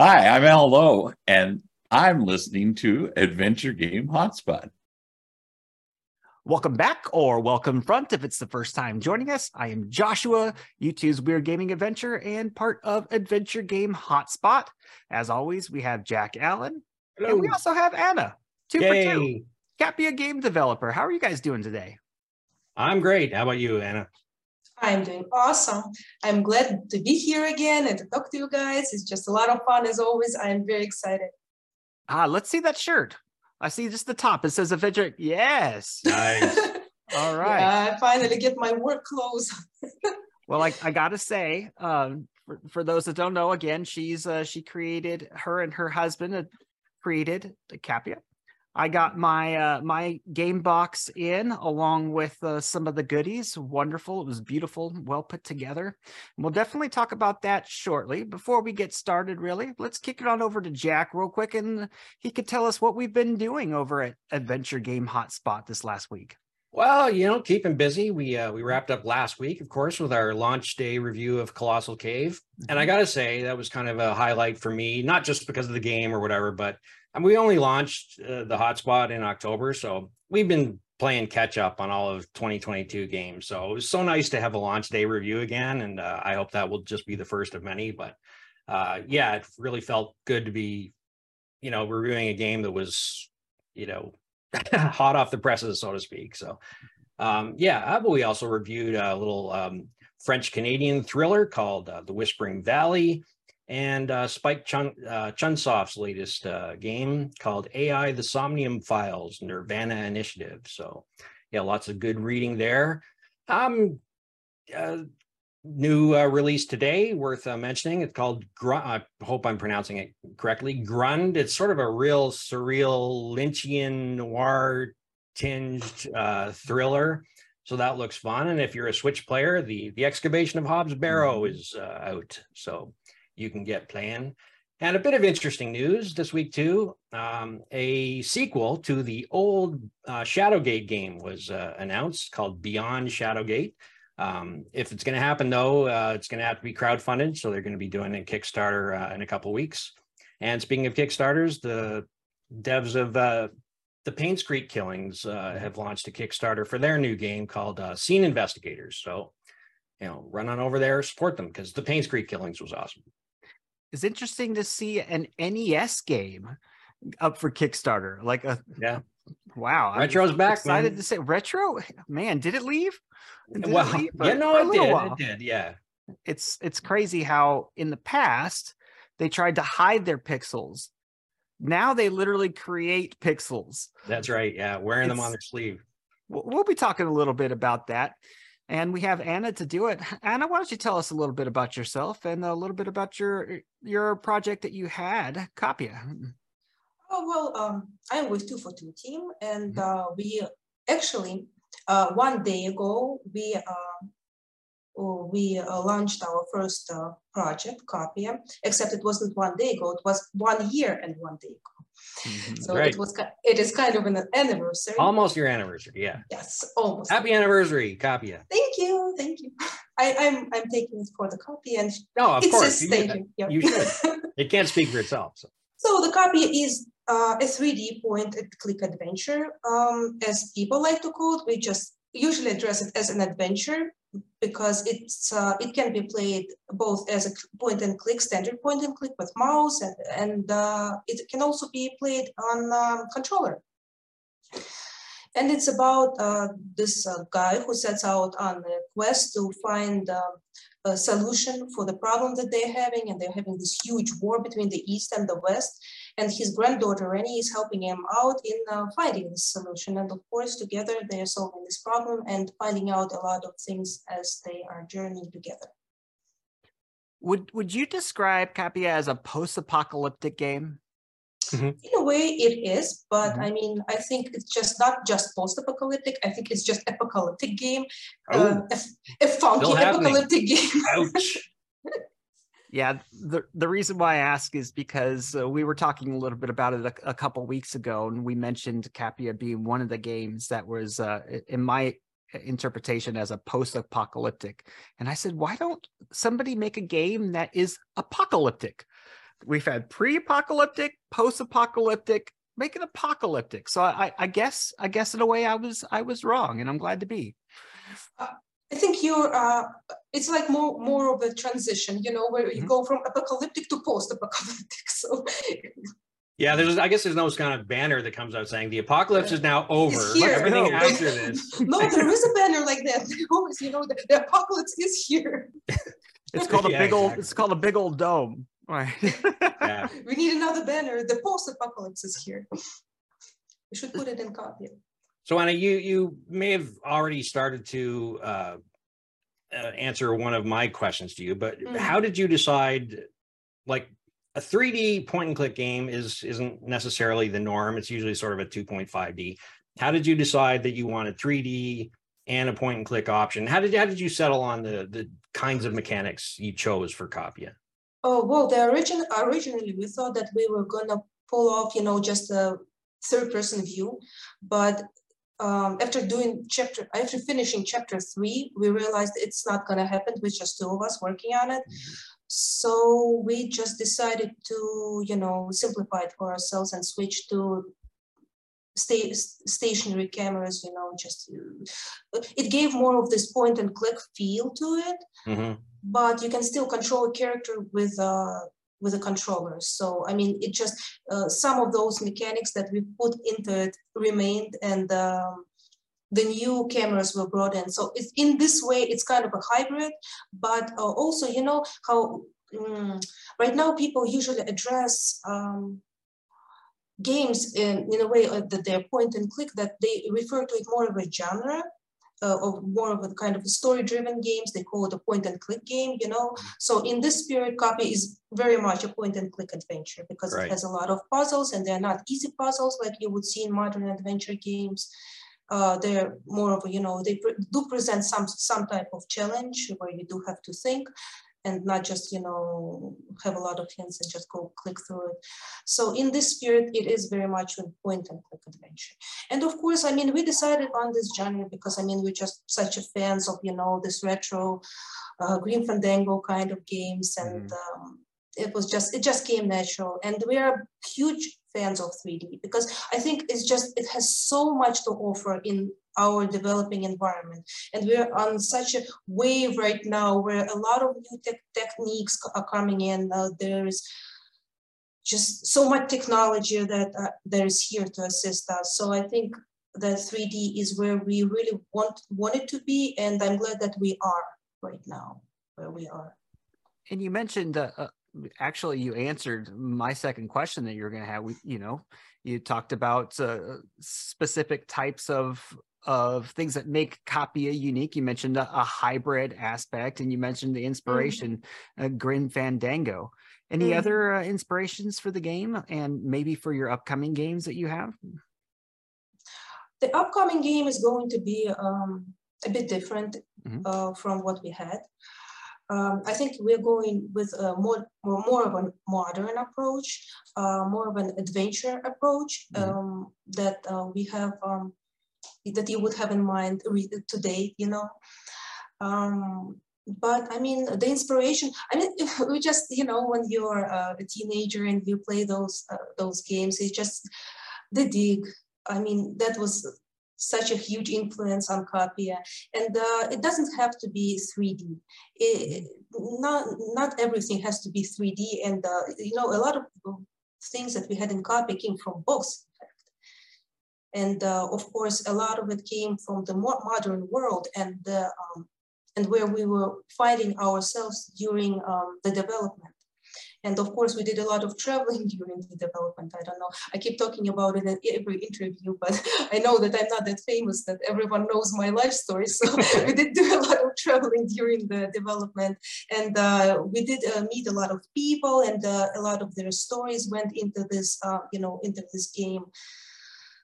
Hi, I'm Al Lowe, and I'm listening to Adventure Game Hotspot. Welcome back or welcome front if it's the first time joining us. I am Joshua, YouTube's Weird Gaming Adventure and part of Adventure Game Hotspot. As always, we have Jack Allin Hello. and we also have Anna, two Yay. for two. Kapia game developer. How are you guys doing today? I'm great. How about you, Anna? I'm doing awesome. I'm glad to be here again and to talk to you guys. It's just a lot of fun as always. I'm very excited. Ah, let's see that shirt. I see just the top. It says Adventure. Yes. Nice. All right. Yeah, I finally get my work clothes. Well, I, I gotta say, um, for, for those that don't know, again, she's uh, she created her and her husband uh, created the Kapia. I got my uh, my game box in along with uh, some of the goodies. Wonderful, it was beautiful, well put together. And we'll definitely talk about that shortly. Before we get started, really, let's kick it on over to Jack real quick, and he could tell us what we've been doing over at Adventure Game Hotspot this last week. well, you know, keeping busy. We uh, we wrapped up last week, of course, with our launch day review of Colossal Cave, and I gotta say that was kind of a highlight for me, not just because of the game or whatever, but and we only launched uh, the hotspot in October, so we've been playing catch up on all of 2022 games. So it was so nice to have a launch day review again, and uh, I hope that will just be the first of many. But uh, yeah, it really felt good to be, you know, reviewing a game that was, you know, hot off the presses, so to speak. So um, yeah, uh, but we also reviewed a little um, French Canadian thriller called uh, The Whispering Valley and uh, Spike Chun, uh, Chunsoft's latest uh, game called AI The Somnium Files Nirvana Initiative. So, yeah, lots of good reading there. Um, uh, new uh, release today, worth uh, mentioning. It's called Grund. I hope I'm pronouncing it correctly. Grund. It's sort of a real surreal Lynchian noir tinged uh, thriller. So that looks fun. And if you're a Switch player, the the excavation of Hobbs Barrow is uh, out. So you can get playing. And a bit of interesting news this week too. Um, a sequel to the old uh, Shadowgate game was uh, announced called Beyond Shadowgate. Um, if it's going to happen though, uh, it's going to have to be crowdfunded. So they're going to be doing a Kickstarter uh, in a couple weeks. And speaking of Kickstarters, the devs of uh, the Paints Creek Killings uh, have launched a Kickstarter for their new game called Scene Investigators. So, you know, run on over there, support them because the Paints Creek Killings was awesome. It's interesting to see an NES game up for Kickstarter. Like a Yeah. wow, I'm Retro's back, Excited man. to say retro. Man, did it leave? Did it well, leave? yeah, no, it did. while. It did. Yeah. It's it's crazy how in the past they tried to hide their pixels. Now they literally create pixels. That's right. Yeah. Wearing them on their sleeve. We'll be talking a little bit about that. And we have Anna to do it. Anna, why don't you tell us a little bit about yourself and a little bit about your your project that you had, Kapia. Oh, well, um, I'm with 2 for 2 team, and uh, we actually, uh, one day ago, we uh, oh, we uh, launched our first uh, project, Kapia, except it wasn't one day ago, it was one year and one day ago. So Right. it was, it is kind of an anniversary. Almost your anniversary. Yeah. yes, almost. Happy anniversary, Kapia. Thank you, thank you. I, I'm, I'm taking it for the copy and No, of course. You, thank you. Yeah. you should. it can't speak for itself. So. So the copy is uh, a 3D point and click adventure. Um, as people like to call it, we just usually address it as an adventure because it's uh, it can be played both as a point and click, standard point and click with mouse, and, and uh, it can also be played on um, controller. And it's about uh, this uh, guy who sets out on a quest to find uh, a solution for the problem that they're having, and they're having this huge war between the East and the West. And his granddaughter Rennie is helping him out in uh, finding this solution. And of course, together they are solving this problem and finding out a lot of things as they are journeying together. Would would you describe Kapia as a post-apocalyptic game? In a way, it is, but Mhm. I mean, I think it's just not just post-apocalyptic. I think it's just apocalyptic game, Oh. uh, a, a funky apocalyptic game. Ouch. Yeah, the the reason why I ask is because uh, we were talking a little bit about it a, a couple weeks ago, and we mentioned Kapia being one of the games that was, uh, in my interpretation, as a post-apocalyptic. And I said, why don't somebody make a game that is apocalyptic? we've had pre-apocalyptic, post-apocalyptic, make it apocalyptic. So I, I guess, I guess in a way, I was, I was wrong, and I'm glad to be. I think you're. Uh, it's like more more of a transition, you know, where you Mhm. go from apocalyptic to post-apocalyptic. So Yeah, there's I guess there's no kind of banner that comes out saying the apocalypse is now over. here. Everything No. after this. no, there is a banner like that. They Always, you know, the, the apocalypse is here. It's called a Yeah, big old. exactly. It's called a big old dome. Right. Yeah. We need another banner. The post-apocalypse is here. We should put it in copy. So Anna, you you may have already started to uh, uh, answer one of my questions to you, but Mm. how did you decide? Like a 3D point and click game is isn't necessarily the norm. It's usually sort of a 2.5D. How did you decide that you wanted 3D and a point and click option? How did how did you settle on the the kinds of mechanics you chose for Kapia? Oh well, the origin originally we thought that we were gonna pull off, you know, just a third-person view, but um, after doing chapter, after finishing chapter three, we realized it's not gonna happen with just two of us working on it. So we just decided to, you know, simplify it for ourselves and switch to sta- stationary cameras, you know, just it gave more of this point and click feel to it Mhm. but you can still control a character with uh with a controller. So i mean it just uh, some of those mechanics that we put into it remained and um, the new cameras were brought in. So it's in this way it's kind of a hybrid but uh, also you know how mm, right now people usually address um, games in, in a way uh, that they're point and click that they refer to it more of a genre uh, of more of a kind of story driven games. They call it a point and click game you know? So in this spirit copy is very much a point and click adventure because Right. it has a lot of puzzles and they're not easy puzzles like you would see in modern adventure games. Uh, they're more of a, you know they pre- do present some some type of challenge where you do have to think and not just you know have a lot of hints and just go click through it. So in this spirit it is very much a point and click adventure. And of course i mean we decided on this genre because i mean we're just such a fans of you know this retro uh, Grim Fandango kind of games and um, it was just it just came natural. And we are huge fans of 3d because i think it's just it has so much to offer in our developing environment. And we're on such a wave right now where a lot of new tech techniques are coming in. Uh, there's just so much technology that uh, that is here to assist us. So i think that 3d is where we really want want it to be and i'm glad that we are right now where we are. And you mentioned uh, actually you answered my second question that you were going to have we you know you talked about uh, specific types of of things that make Kapia unique you mentioned a, a hybrid aspect and you mentioned the inspiration uh, grim fandango any Mhm. other uh, inspirations for the game and maybe for your upcoming games that you have the upcoming game is going to be um, a bit different Mhm. uh, from what we had. Um, I think we're going with a more, more, more of a modern approach, uh, more of an adventure approach Mhm. um, that uh, we have, um, that you would have in mind today, you know. Um, but I mean, the inspiration, I mean, we just, you know, when you're uh, a teenager and you play those, uh, those games, it's just the dig, I mean, that was such a huge influence on Kapia. And uh, it doesn't have to be 3D. It, not, not everything has to be 3D. And, uh, you know, a lot of things that we had in Kapia came from books. And uh, of course, a lot of it came from the more modern world and, uh, um, and where we were finding ourselves during um, the development. And of course, we did a lot of traveling during the development. I don't know. I keep talking about it in every interview, but I know that I'm not that famous that everyone knows my life story. So we did do a lot of traveling during the development, and uh, we did uh, meet a lot of people, and uh, a lot of their stories went into this, uh, you know, into this game.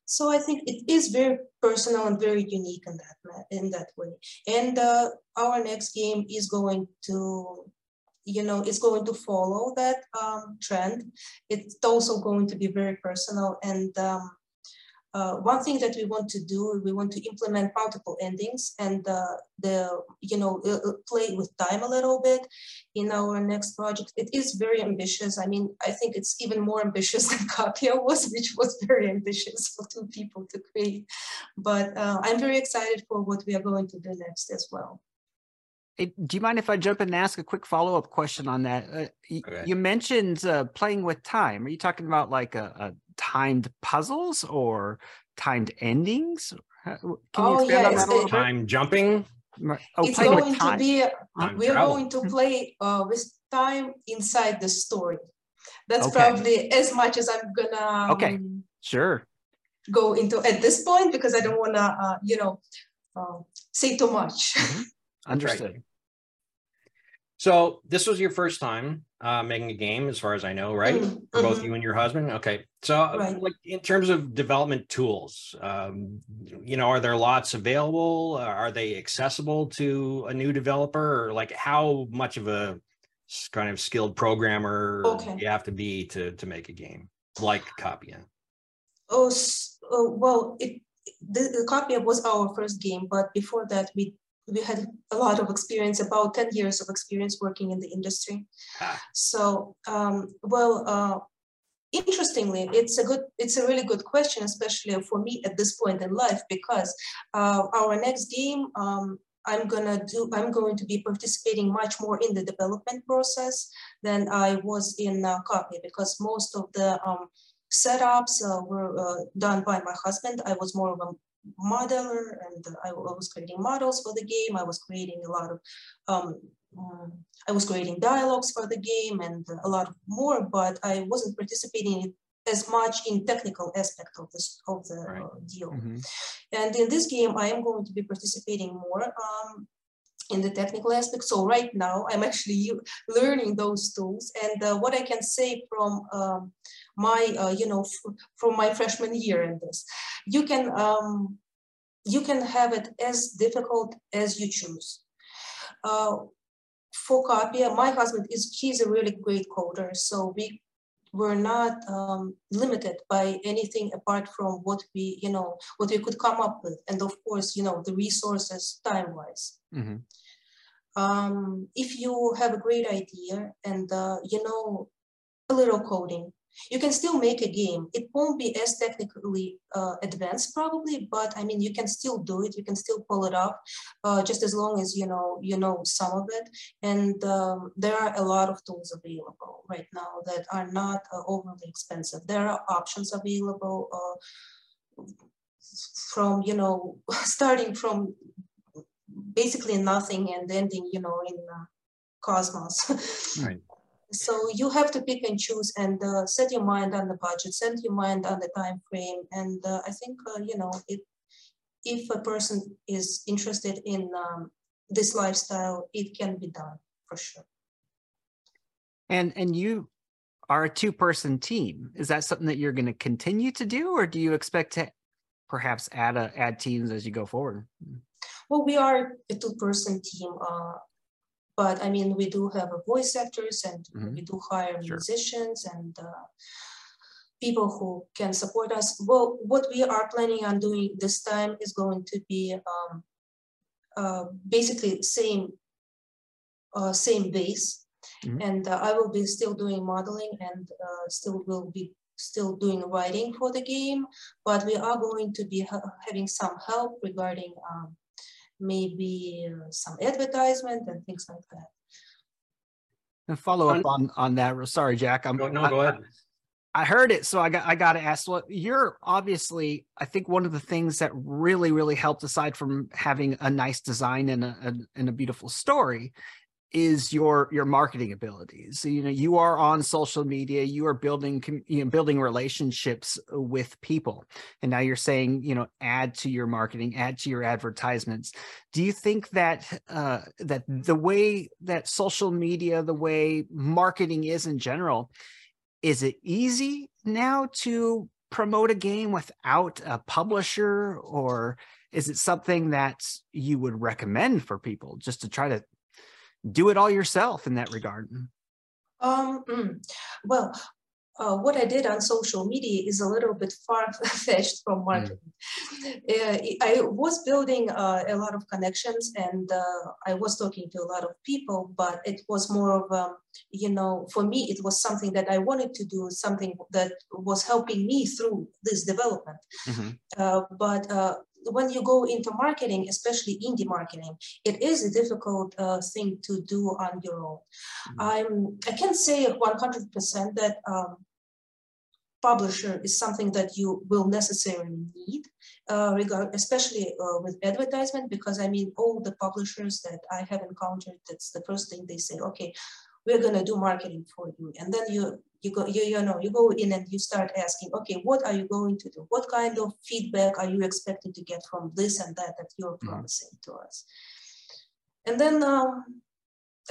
So I think it is very personal and very unique in that in that way. And uh, our next game is going to you know, it's going to follow that um, trend. It's also going to be very personal and um, uh, one thing that we want to do, we want to implement multiple endings and uh, the, you know, uh, uh, play with time a little bit in our next project. It is very ambitious. I mean, I think it's even more ambitious than Kapia was, which was very ambitious for two people to create. But uh, I'm very excited for what we are going to do next as well. Hey, do you mind if I jump in and ask a quick follow up question on that? Uh, y- Okay. You mentioned uh, playing with time. Are you talking about like a, a timed puzzles or timed endings? Uh, w- Can you Oh, expand yeah, on that a little a- bit? Time jumping. Oh, it's going with to be, Time we are travel. going to play uh, with time inside the story. That's Okay. probably as much as I'm gonna Okay. um, Sure. go into at this point because I don't wanna, uh, you know, uh, say too much. Mm-hmm. Right. Understood. So this was your first time uh, making a game, as far as I know, right? Mm, For both mhm. you and your husband. Okay. So, uh, Right. like in terms of development tools, um, you know, are there lots available? Are they accessible to a new developer, or like how much of a kind of skilled programmer Okay. you have to be to to make a game like Kapia? Oh, s- oh, well, it, the, the Kapia was our first game, but before that, we we had a lot of experience, about 10 years of experience working in the industry. Ah. So, um, well, uh, interestingly, it's a good, it's a really good question, especially for me at this point in life, because uh, our next game, um, I'm gonna do, I'm going to be participating much more in the development process than I was in uh, Kapia, because most of the um, setups uh, were uh, done by my husband. I was more of a modeler and I wa- was creating models for the game. I was creating a lot of, um, um, I was creating dialogues for the game and a lot more, but I wasn't participating in as much in technical aspect of this of the Right. deal. Mhm. And in this game, I am going to be participating more um, in the technical aspect. So right now, I'm actually learning those tools. And uh, what I can say from um, my, uh, you know, from my freshman year in this, you can um, you can have it as difficult as you choose. Uh, for Kapia, my husband is he's a really great coder, so we were not um, limited by anything apart from what we, you know, what we could come up with, and of course, you know, the resources time-wise. Mhm. Um, if you have a great idea and uh, you know a little coding, you can still make a game. It won't be as technically uh, advanced probably, but I mean, you can still do it. You can still pull it off, uh, just as long as you know you know some of it. And um, there are a lot of tools available right now that are not uh, overly expensive. There are options available uh, from you know starting from basically nothing and ending you know in uh, cosmos. Right. So you have to pick and choose and uh, set your mind on the budget, set your mind on the time frame, and uh, I think uh, you know it. If a person is interested in um, this lifestyle, it can be done for sure. And and you are a two person team. Is that something that you're going to continue to do, or do you expect to perhaps add a, add teams as you go forward? Well, we are a two-person team, uh, but I mean, we do have a voice actors and Mhm. we do hire Sure. musicians and uh, people who can support us. Well, what we are planning on doing this time is going to be um, uh, basically same uh, same base, Mhm. and uh, I will be still doing modeling and uh, still will be still doing writing for the game, but we are going to be ha- having some help regarding um, maybe uh, some advertisement and things like that. And follow up on on that. Sorry, Jack. I'm Go, no, I- go ahead. I heard it, so I got I got to ask. Well, you're obviously, I think one of the things that really, really helped, aside from having a nice design and a, a and a beautiful story, is your your marketing abilities. So, you know, you are on social media, you are building you know building relationships with people, and now you're saying you know add to your marketing, add to your advertisements. Do you think that uh, that the way that social media, the way marketing is in general? is it easy now to promote a game without a publisher or is it something that you would recommend for people just to try to do it all yourself in that regard Um, mm, well, uh, what I did on social media is a little bit far fetched from marketing. Mm. Uh, I was building uh, a lot of connections and uh, I was talking to a lot of people, but it was more of, um, you know, for me, it was something that I wanted to do, something that was helping me through this development. Mm-hmm. Uh, but uh, when you go into marketing, especially indie marketing, it is a difficult uh, thing to do on your own. Mm-hmm. I'm, I can't say 100% that um, publisher is something that you will necessarily need, uh, regard, especially uh, with advertisement, because I mean, all the publishers that I have encountered, that's the first thing they say, okay, we're going to do marketing for you. And then you you go, you, you know, you go in and you start asking, okay, what are you going to do? What kind of feedback are you expecting to get from this and that that you're mm-hmm. promising mm-hmm. to us? And then um,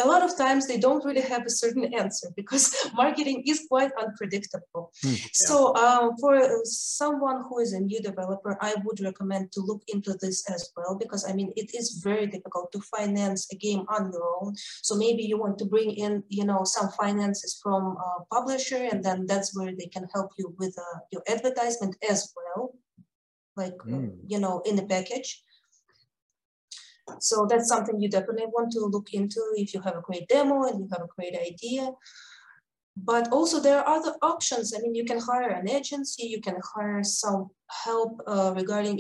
a lot of times they don't really have a certain answer because marketing is quite unpredictable. Mm, yeah. So um, for someone who is a new developer, I would recommend to look into this as well because I mean it is very difficult to finance a game on your own. So maybe you want to bring in you know some finances from a publisher, and then that's where they can help you with uh, your advertisement as well, like mm. you know in the package. So that's something you definitely want to look into if you have a great demo and you have a great idea. But also there are other options. I mean, you can hire an agency, you can hire some help uh, regarding,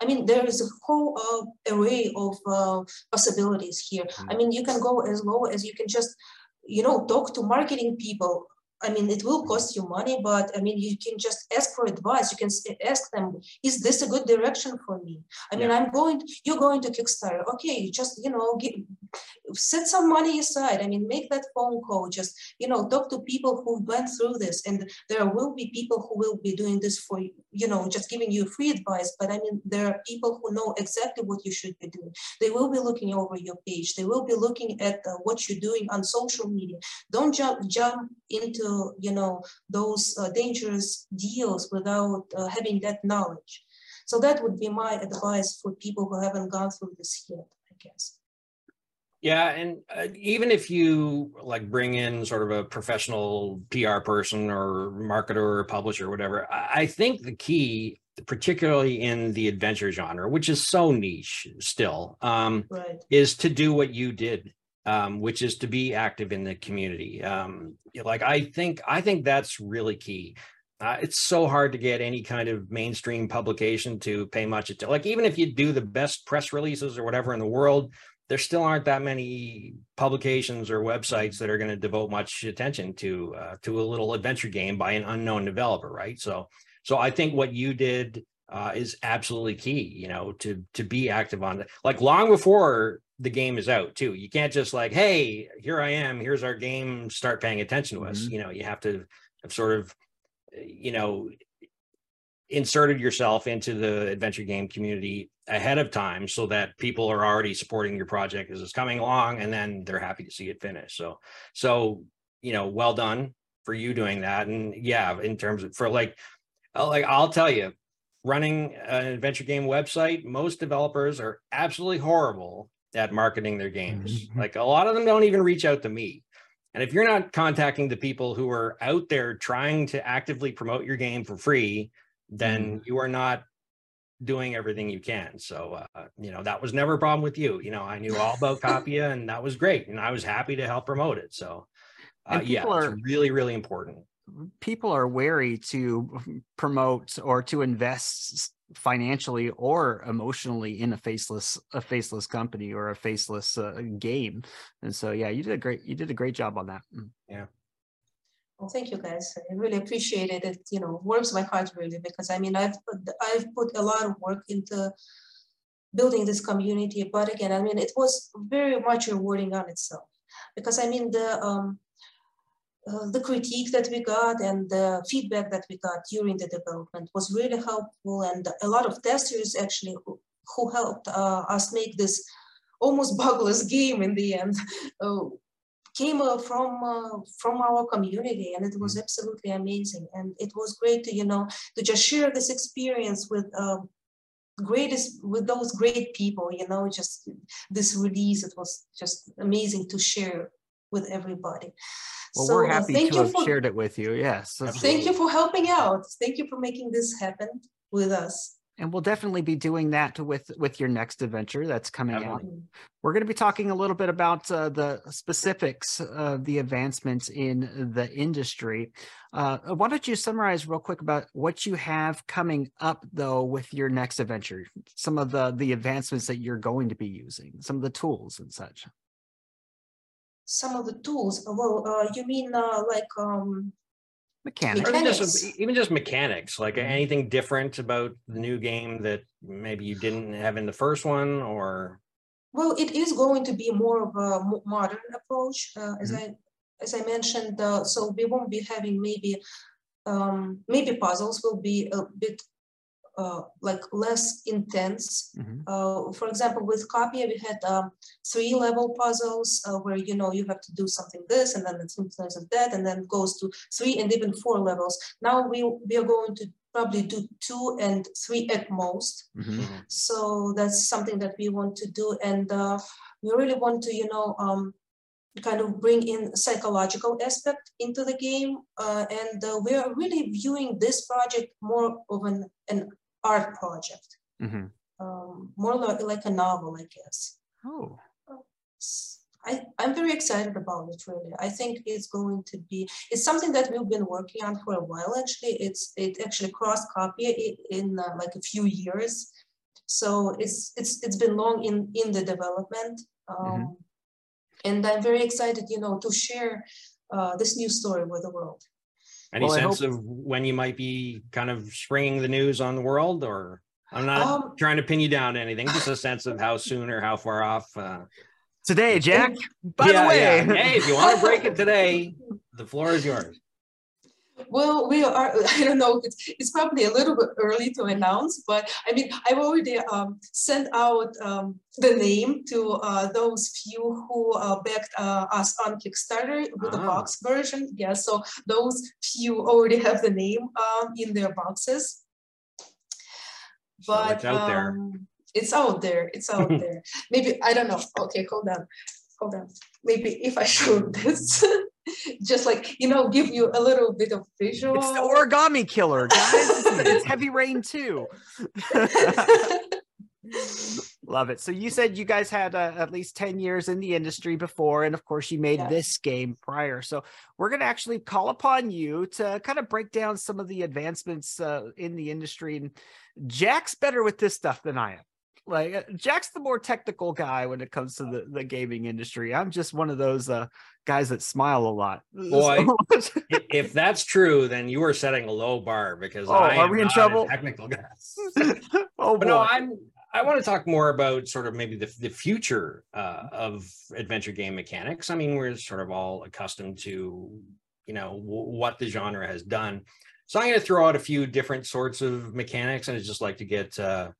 I mean, there is a whole uh, array of uh, possibilities here. Mm-hmm. I mean, you can go as low as you can just, you know, talk to marketing people I mean, it will cost you money, but I mean, you can just ask for advice. You can ask them, is this a good direction for me? I mean, yeah. I'm going, you're going to Kickstarter. Okay, just, you know, give, set some money aside. I mean, make that phone call, just, you know, talk to people who went through this. And there will be people who will be doing this for you, you know, just giving you free advice. But I mean, there are people who know exactly what you should be doing. They will be looking over your page. They will be looking at uh, what you're doing on social media. Don't jump, jump into you know those uh, dangerous deals without uh, having that knowledge. So that would be my advice for people who haven't gone through this yet i guess. Yeah and uh, even if you like bring in sort of a professional pr person or marketer or publisher or whatever i think the key particularly in the adventure genre which is so niche still um, right. is to do what you did um, which is to be active in the community. Um, like I think I think that's really key. Uh, it's so hard to get any kind of mainstream publication to pay much attention. Like even if you do the best press releases or whatever in the world, there still aren't that many publications or websites that are going to devote much attention to uh, to a little adventure game by an unknown developer, right? So, so I think what you did uh, is absolutely key. You know, to to be active on it. Like long before the game is out too. You can't just like, hey, here I am, here's our game, start paying attention to us. Mm-hmm. You know, you have to have sort of, you know, inserted yourself into the adventure game community ahead of time so that people are already supporting your project as it's coming along and then they're happy to see it finish. So, so, you know, well done for you doing that. And yeah, in terms of for like, uh, like I'll tell you, running an adventure game website, most developers are absolutely horrible at marketing their games. Mm-hmm. Like a lot of them don't even reach out to me. And if you're not contacting the people who are out there trying to actively promote your game for free, then mm-hmm. you are not doing everything you can. So, uh, you know, that was never a problem with you. You know, I knew all about Kapia and that was great. And I was happy to help promote it. So, uh, yeah, are, it's really, really important. People are wary to promote or to invest financially or emotionally in a faceless a faceless company or a faceless uh, game. And so yeah you did a great you did a great job on that. Mm. yeah. Well thank you guys. I really appreciate it. It you know warms my heart really because i mean i've put, i've put a lot of work into building this community. But again i mean it was very much rewarding on itself. Because i mean the um the critique that we got and the feedback that we got during the development was really helpful. And a lot of testers actually who, who helped uh, us make this almost bugless game in the end uh, came uh, from uh, from our community. And it was mm. absolutely amazing. And it was great to you know to just share this experience with um, greatest with those great people you know just this release. It was just amazing to share with everybody. Well, So, we're uh, happy thank to you have for- shared it with you. Yes. So- Thank you for helping out. Thank you for making this happen with us. and we'll definitely be doing that with with your next adventure that's coming out. We're going to be talking a little bit about uh, the specifics of the advancements in the industry. Uh, why don't you summarize real quick about what you have coming up, though, with your next adventure? Some of the the advancements that you're going to be using, some of the tools and such. Some of the tools, uh, well, uh, you mean uh, like um, Mechanics. Or even just Mechanics. even just mechanics, like Mhm. anything different about the new game that maybe you didn't have in the first one, or Well, it is going to be more of a modern approach, uh, as Mm-hmm. I as I mentioned. Uh, so we won't be having maybe um, maybe puzzles will be a bit uh, like less intense. Mhm. Uh, for example, with Kapia, we had um, three level puzzles uh, where you know you have to do something this and then it's sometimes of that, and then goes to three and even four levels. Now we we are going to probably do two and three at most. Mhm. So that's something that we want to do, and uh, we really want to, you know, um, kind of bring in psychological aspect into the game, uh, and uh, we are really viewing this project more of an an art project, Mhm. um, more like, like a novel, I guess. Oh, I, I'm very excited about it, really. I think it's going to be, it's something that we've been working on for a while, actually. It's, it actually crossed copy i- in uh, like a few years. So it's, it's, it's been long in, in the development. Um, And I'm very excited, you know, to share uh, this new story with the world. Any Well, I sense of when you might be kind of springing the news on the world, or I'm not Um, trying to pin you down to anything, just a sense of how soon or how far off. Uh, today, Jack. By yeah, the way, yeah. hey, if you want to break it today, the floor is yours. Well, we are, I don't know, it's, it's probably a little bit early to announce, but I mean, I've already um, sent out um, the name to uh, those few who uh, backed uh, us on Kickstarter with the Ah. box version. Yeah, so those few already have the name um, in their boxes. So But it's out there. um, It's out there, it's out there. Maybe, I don't know, okay, hold on, hold on. Maybe if I show this, just like, you know, give you a little bit of visual. it's the origami killer, guys. It's, Heavy Rain too. Love it. So you said you guys had uh, at least 10 years in the industry before, and of course you made this game prior. So we're going to actually call upon you to kind of break down some of the advancements uh, in the industry. And Jack's better with this stuff than I am. Like uh, Jack's the more technical guy when it comes to the, the gaming industry. I'm just one of those uh, guys that smile a lot. Boy. If that's true, then you are setting a low bar because Oh, I are am we in trouble? technical guy. oh But no. I'm. I want to talk more about sort of maybe the, the future uh, of adventure game mechanics. I mean, we're sort of all accustomed to, you know, w- what the genre has done. So I'm going to throw out a few different sorts of mechanics, and I'd just like to get uh,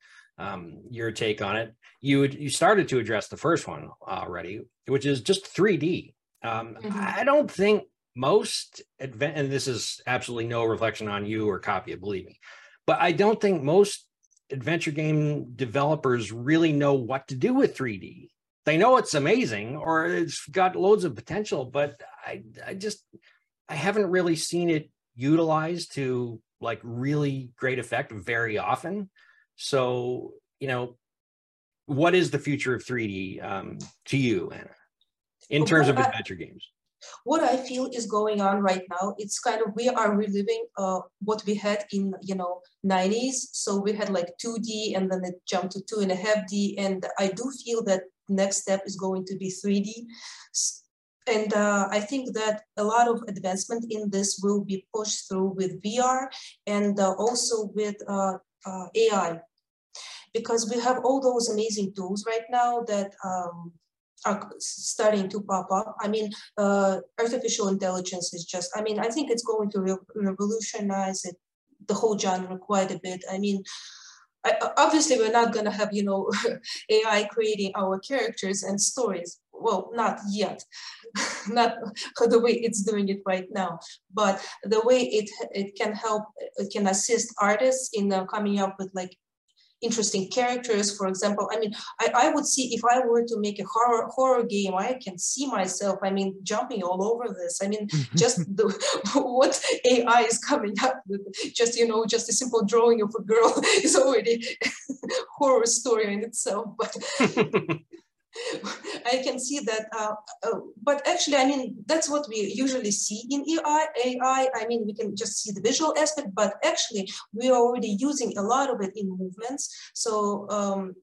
um, your take on it. You would, you started to address the first one already, which is just 3D. Um, Mhm. I don't think most advent, and this is absolutely no reflection on you or copy it, believe me, but I don't think most adventure game developers really know what to do with 3D. They know it's amazing or it's got loads of potential, but I, I just I haven't really seen it utilized to like really great effect very often. So, you know, what is the future of 3D um, to you, Anna, in terms of adventure games? what I feel is going on right now, it's kind of we are reliving uh, what we had in you know 90s. So we had like 2D and then it jumped to two and a half D. And I do feel that next step is going to be 3d And uh, I think that a lot of advancement in this will be pushed through with VR and uh, also with uh, uh, AI. Because we have all those amazing tools right now that um, are starting to pop up. I mean, uh, artificial intelligence is just, I mean, I think it's going to re- revolutionize it, the whole genre quite a bit. I mean, I, obviously we're not gonna have, you know, AI creating our characters and stories. Well, not yet, not the way it's doing it right now, but the way it, it can help, it can assist artists in uh, coming up with like interesting characters. For example, I mean, I, I would see if I were to make a horror horror game, I can see myself. I mean, jumping all over this. I mean, mm-hmm. just the, what AI is coming up with. Just you know, just a simple drawing of a girl is already horror story in itself. But I can see that, uh, uh, but actually, I mean, that's what we usually see in AI, AI. I mean, we can just see the visual aspect, but actually, we are already using a lot of it in movements. So um,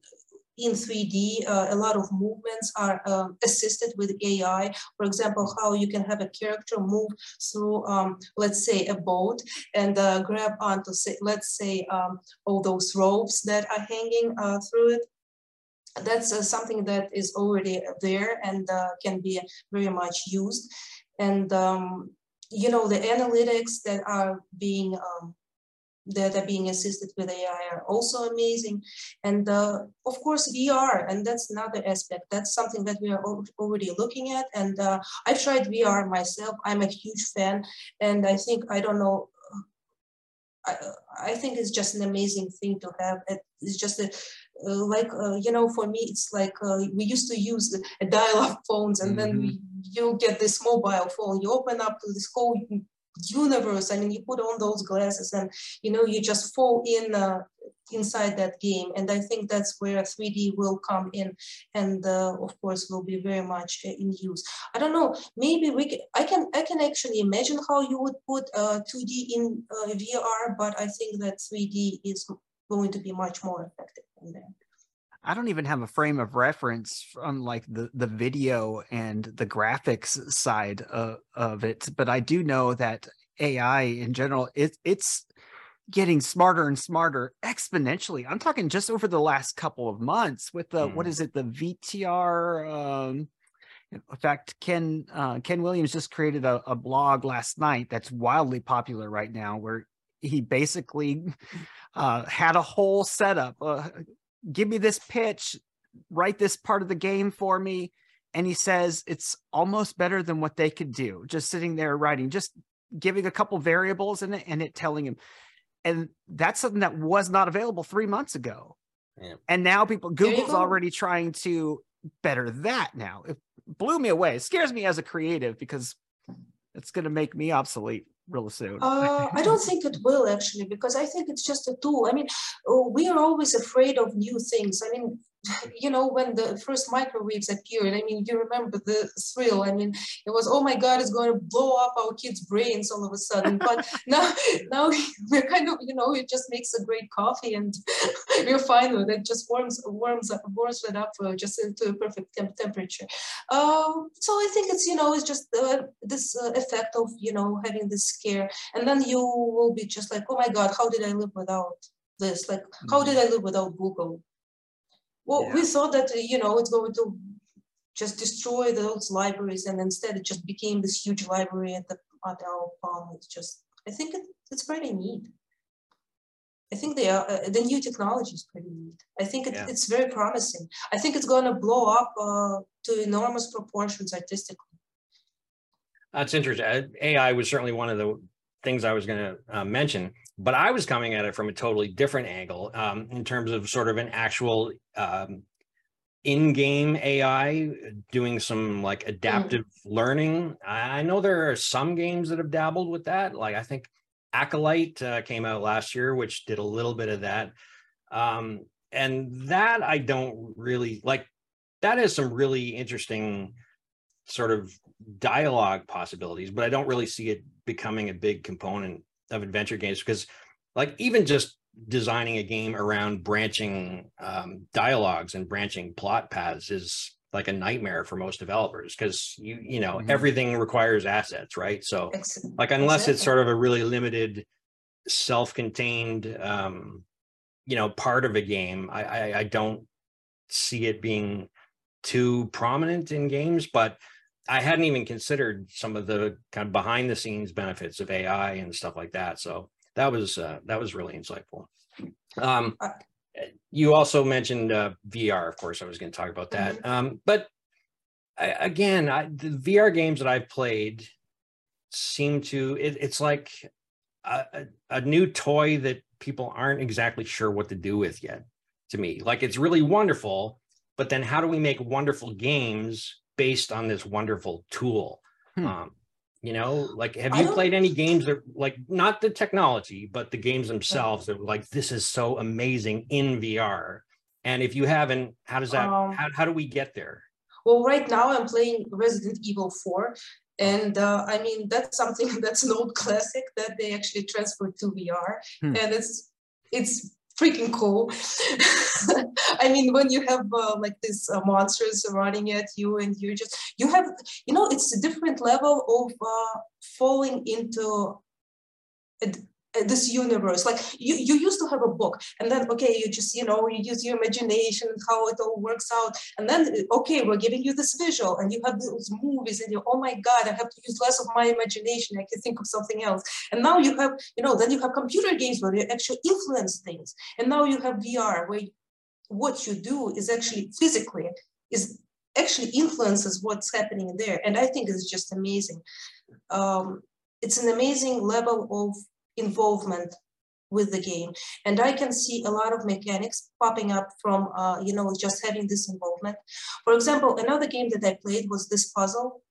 in 3D, uh, a lot of movements are uh, assisted with AI. For example, how you can have a character move through, um, let's say, a boat and uh, grab onto, say, let's say, um, all those ropes that are hanging uh, through it that's uh, something that is already there and uh, can be very much used. And um, you know the analytics that are being um, that are being assisted with AI are also amazing. And uh, of course, VR, and that's another aspect. That's something that we are already looking at. And uh, I've tried VR myself. I'm a huge fan. And I think, I don't know, I, I think it's just an amazing thing to have. It's just a, uh, like uh, you know for me it's like uh, we used to use a dial-up phones and mm-hmm. then we, you get this mobile phone. You open up to this whole universe I mean you put on those glasses and you know you just fall in uh, inside that game. And I think that's where 3D will come in and uh, of course will be very much uh, in use. I don't know maybe we can, I can I can actually imagine how you would put 2D in VR but I think that 3D is going to be much more effective in there. I don't even have a frame of reference on like the the video and the graphics side of, of it, but I do know that AI in general it, it's getting smarter and smarter exponentially. I'm talking just over the last couple of months with the mm. what is it the VTR um, in fact, Ken uh, Ken Williams just created a, a blog last night that's wildly popular right now, where he basically uh, had a whole setup. Uh, give me this pitch, write this part of the game for me. And he says it's almost better than what they could do, just sitting there writing, just giving a couple variables in it and it telling him. And that's something that was not available three months ago. Yeah. And now people, Google's already trying to better that now. It blew me away. It scares me as a creative because it's going to make me obsolete real soon? Uh, I don't think it will actually, because I think it's just a tool. I mean, oh, we are always afraid of new things. I mean, you know, when the first microwaves appeared, I mean, you remember the thrill. I mean, it was, oh my God, it's going to blow up our kids' brains all of a sudden. But now, now we're kind of, you know, it just makes a great coffee and we're fine with it. Just warms, warms up, warms it up uh, just into a perfect temp temperature. Um, so I think it's, you know, it's just uh, this uh, effect of, you know, having this scare. And then you will be just like, oh my God, how did I live without this? Like, how did I live without Google? Well, yeah. we thought that, you know, it's going to just destroy those libraries and instead it just became this huge library at, the, at our palm. It's just, I think it, it's pretty neat. I think they are, uh, the new technology is pretty neat. I think it, yeah. it's very promising. I think it's going to blow up uh, to enormous proportions artistically. That's interesting. AI was certainly one of the things I was going to uh, mention but I was coming at it from a totally different angle um, in terms of sort of an actual um, in-game AI doing some like mm. adaptive mm. learning. I know there are some games that have dabbled with that. Like I think Acolyte uh, came out last year, which did a little bit of that. Um, and that I don't really like. That has some really interesting sort of dialogue possibilities, but I don't really see it becoming a big component of adventure games because like even just designing a game around branching um, dialogues and branching plot paths is like a nightmare for most developers because you you know mm-hmm. everything requires assets right so like unless it's sort of a really limited self-contained um you know part of a game I, I i don't see it being too prominent in games but I hadn't even considered some of the kind of behind the scenes benefits of AI and stuff like that. So that was uh, that was really insightful. Um, uh, you also mentioned uh, VR, of course. I was going to talk about that, mm-hmm. um, but I, again, I, the VR games that I've played seem to it, it's like a, a, new toy that people aren't exactly sure what to do with yet. to me. Like it's really wonderful, but then how do we make wonderful games based on this wonderful tool? Hmm. Um, you know, like have you played any games that like not the technology, but the games themselves that like this is so amazing in VR? And if you haven't, how does that Um, how, how do we get there? Well, right now I'm playing Resident Evil 4. And uh, I mean, that's something that's an old classic that they actually transferred to VR. Hmm. And it's it's freaking cool. I mean, when you have uh, like these uh, monsters running at you and you just, you have, you know, it's a different level of uh, falling into this universe. Like you you used to have a book and then okay you just you know you use your imagination how it all works out and then uh, okay we're giving you this visual and you have those movies and you oh my god i have to use less of my imagination i can think of something else. And now you have you know then you have computer games where you actually influence things. And now you have vr where what you do is actually physically is actually influences what's happening there. And i think it's just amazing. Um, it's an amazing level of involvement with the game. And i can see a lot of mechanics popping up from uh, you know just having this involvement. For example another game that i played was this puzzle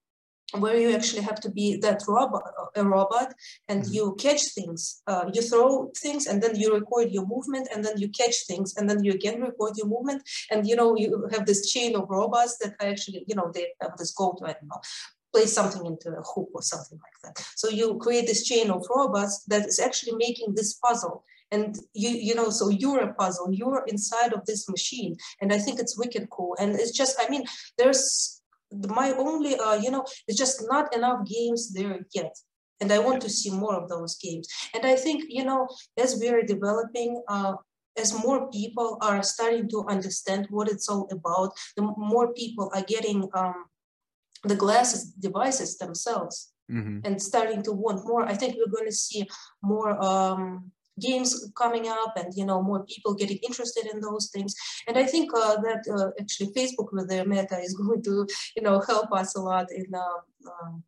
where you actually have to be that robot a robot and Mhm. you catch things. Uh, you throw things and then you record your movement and then you catch things and then you again record your movement. And you know you have this chain of robots that actually you know they have this goal to i don't know place something into a hoop or something like that. So you create this chain of robots that is actually making this puzzle. And you, you know, so you're a puzzle, you're inside of this machine. And I think it's wicked cool. And it's just, I mean, there's my only, uh, you know, it's just not enough games there yet. And I want to see more of those games. And I think, you know, as we are developing, uh, as more people are starting to understand what it's all about, the more people are getting um, the glasses devices themselves Mhm. and starting to want more. I think we're going to see more um, games coming up and you know more people getting interested in those things. And I think uh, that uh, actually Facebook with their meta is going to you know help us a lot in uh, um,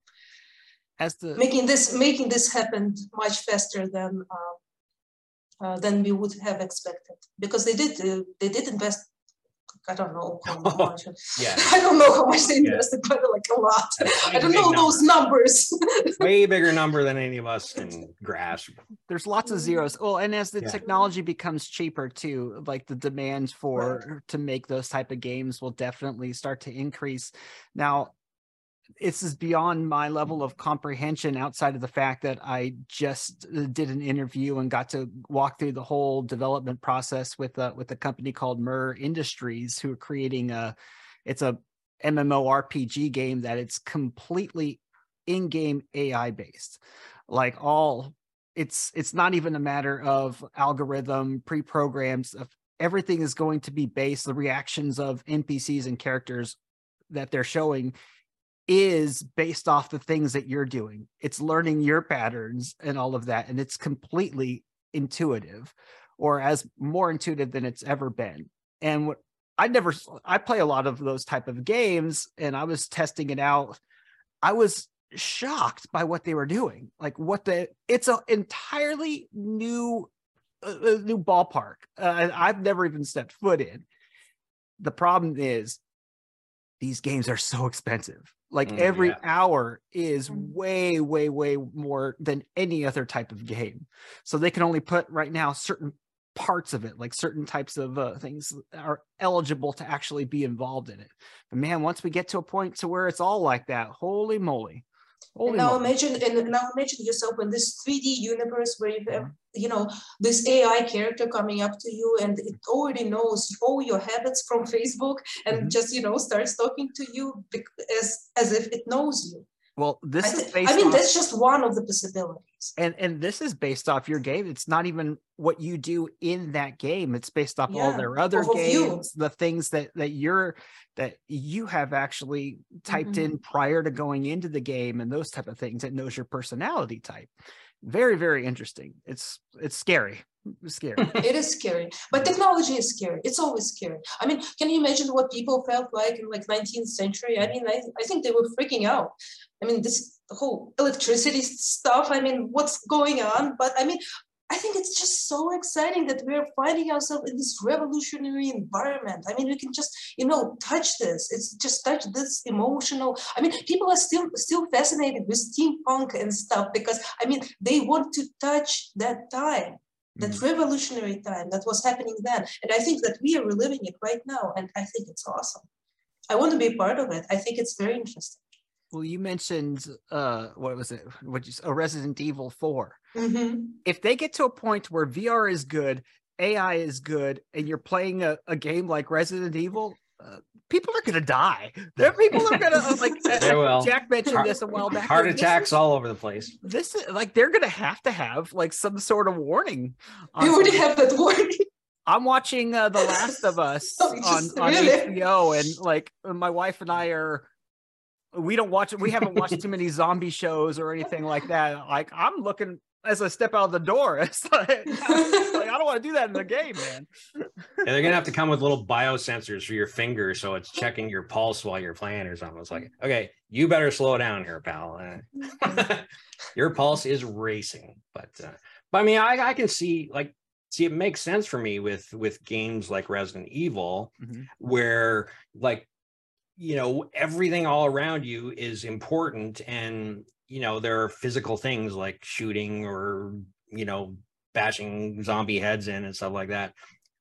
As the making this making this happen much faster than. Uh, uh, than we would have expected because they did uh, they did invest I don't know how much Yeah. I don't know how much they Yeah. invested but like a lot I don't know number. those numbers Way bigger number than any of us can grasp. there's lots of mm. zeros. Well, and as the Yeah. technology becomes cheaper too, like the demands for to make those type of games will definitely start to increase. Now, this is beyond my level of comprehension outside of the fact that I just uh, did an interview and got to walk through the whole development process with a with a company called Mur Industries who are creating a it's a MMORPG game that it's completely in-game AI based. Like all it's it's not even a matter of algorithm pre-programs of everything is going to be based the reactions of npcs and characters that they're showing is based off the things that you're doing. It's learning your patterns and all of that and it's completely intuitive or as more intuitive than it's ever been. And what i never I play a lot of those type of games and i was testing it out. I was shocked by what they were doing like what the it's an entirely new uh, uh, new ballpark. Uh, i've never even stepped foot in. The problem is these games are so expensive like Mm, every yeah. hour is Mm. way way way more than any other type of game so they can only put right now certain parts of it like certain types of uh, things are eligible to actually be involved in it but man once we get to a point to where it's all like that holy moly And now imagine, and now imagine yourself in this 3D universe where you have, Mm-hmm. you know, this AI character coming up to you and it already knows all your habits from Facebook and Mhm. just, you know, starts talking to you as as if it knows you. Well this I, is based I mean, off- that's just one of the possibilities. and and this is based off your game it's not even what you do in that game it's based off all their other of you. games the things that that you're that you have actually typed Mhm. in prior to going into the game and those type of things it knows your personality type very very interesting it's it's scary scary It is scary, but technology is scary. It's always scary. I mean, can you imagine what people felt like in like 19th century? I mean, I, I think they were freaking out. I mean, this whole electricity stuff. I mean, what's going on? But I mean, I think it's just so exciting that we're finding ourselves in this revolutionary environment. I mean, we can just, you know, touch this. It's just touch this emotional. I mean, people are still still fascinated with steampunk and stuff because I mean, they want to touch that time, that Mhm. revolutionary time that was happening then. And I think that we are reliving it right now, and I think it's awesome. I want to be part of it. I think it's very interesting. Well, you mentioned uh what was it? What you s- a Resident Evil 4. Mhm. If they get to a point where VR is good, AI is good, and you're playing a, a game like Resident Evil, uh, people are gonna die. There people are gonna uh, like uh, They will. Jack mentioned Heart- this a while back. Heart like, attacks is- all over the place. This is like they're gonna have to have like some sort of warning. on We already something. have that warning. I'm watching uh, The Last of Us Oh, on, just on really? HBO, and like my wife and I are, we don't watch. We haven't watched too many zombie shows or anything like that. Like I'm looking as I step out of the door. It's like, like, I don't want to do that in the game, man. Yeah, they're gonna have to come with little biosensors for your finger, so it's checking your pulse while you're playing or something. It's like, okay, you better slow down here, pal. Uh, your pulse is racing. But, uh, but I mean, I, I can see like, see, it makes sense for me with with games like Resident Evil, Mhm. where like, you know, everything all around you is important, and you know, there are physical things like shooting or you know, bashing zombie heads in and stuff like that.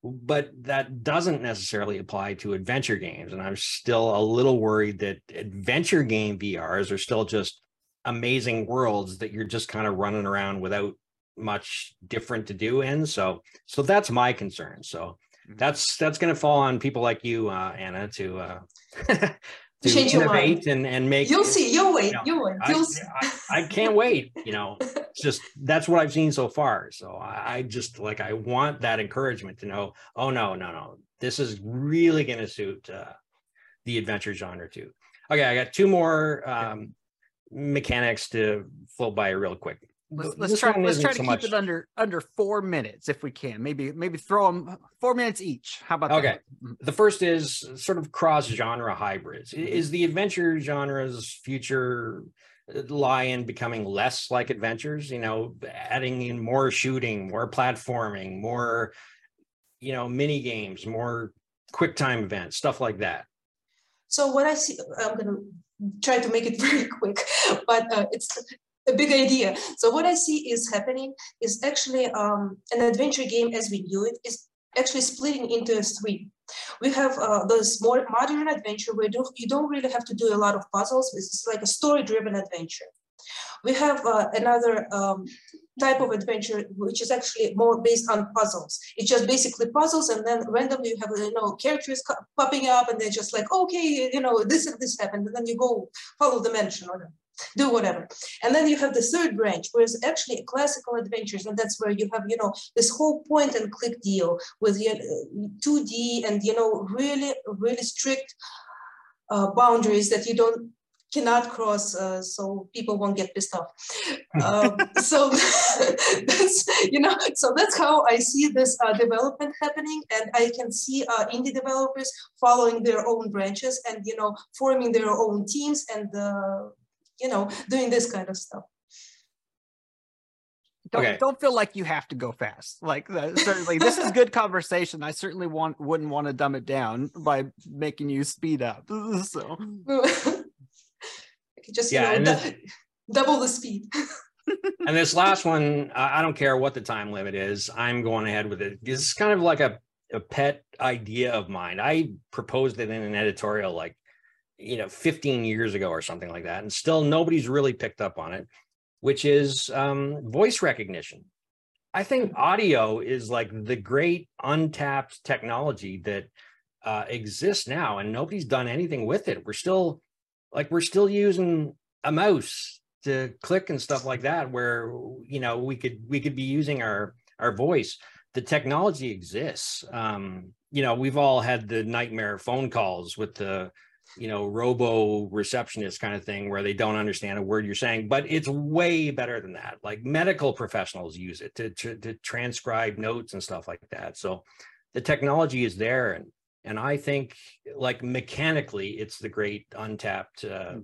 But that doesn't necessarily apply to adventure games. And i'm still a little worried that adventure game vrs are still just amazing worlds that you're just kind of running around without much different to do in. So so that's my concern. So Mhm. that's that's going to fall on people like you uh anna to uh to Change your innovate and and make You'll see. You'll wait. No, You'll wait. You'll see. I, I can't wait. You know, it's just that's what I've seen so far. So I, I just like I want that encouragement to know. Oh no, no, no! This is really going to suit uh, the adventure genre too. Okay, I got two more um, mechanics to float by real quick. Let's, let's try. Let's try to so keep much- it under under four minutes if we can. Maybe maybe throw them four minutes each. How about Okay. that? The first is sort of cross genre hybrids. Is the adventure genre's future uh, lie in becoming less like adventures? You know, adding in more shooting, more platforming, more, you know, mini games, more quick time events, stuff like that. So what I see, I'm gonna try to make it very quick, but uh, it's a big idea. So what I see is happening is actually um, an adventure game as we knew it is actually splitting into three. We have uh, this more modern adventure where you don't, really have to do a lot of puzzles. It's like a story-driven adventure. We have uh, another um, type of adventure which is actually more based on puzzles. It's just basically puzzles, and then randomly you have you know characters popping up, and they're just like, okay, you know this and this happened, and then you go follow the mention or do whatever. And then you have the third branch, where it's actually classical adventures, and that's where you have you know this whole point and click deal with you know, 2D and you know really really strict uh, boundaries that you don't cannot cross uh, so people won't get pissed off um, so that's you know so that's how i see this uh, development happening and i can see uh, indie developers following their own branches and you know forming their own teams and uh, you know doing this kind of stuff Don't, Okay. don't feel like you have to go fast. Like uh, certainly, this is good conversation. I certainly want wouldn't want to dumb it down by making you speed up. So I could just Yeah, you and know this- double the speed and this last one, I I don't care what the time limit is. I'm going ahead with it. This is kind of like a, a pet idea of mine. I proposed it in an editorial like, you know, 15 years ago or something like that. And still nobody's really picked up on it, which is um, voice recognition. I think audio is like the great untapped technology that uh, exists now, and nobody's done anything with it. We're still like, we're still using a mouse to click and stuff like that where you know we could we could be using our our voice the technology exists um you know we've all had the nightmare phone calls with the you know robo receptionist kind of thing where they don't understand a word you're saying but it's way better than that. Like medical professionals use it to to, to transcribe notes and stuff like that. So the technology is there and and i think like mechanically it's the great untapped uh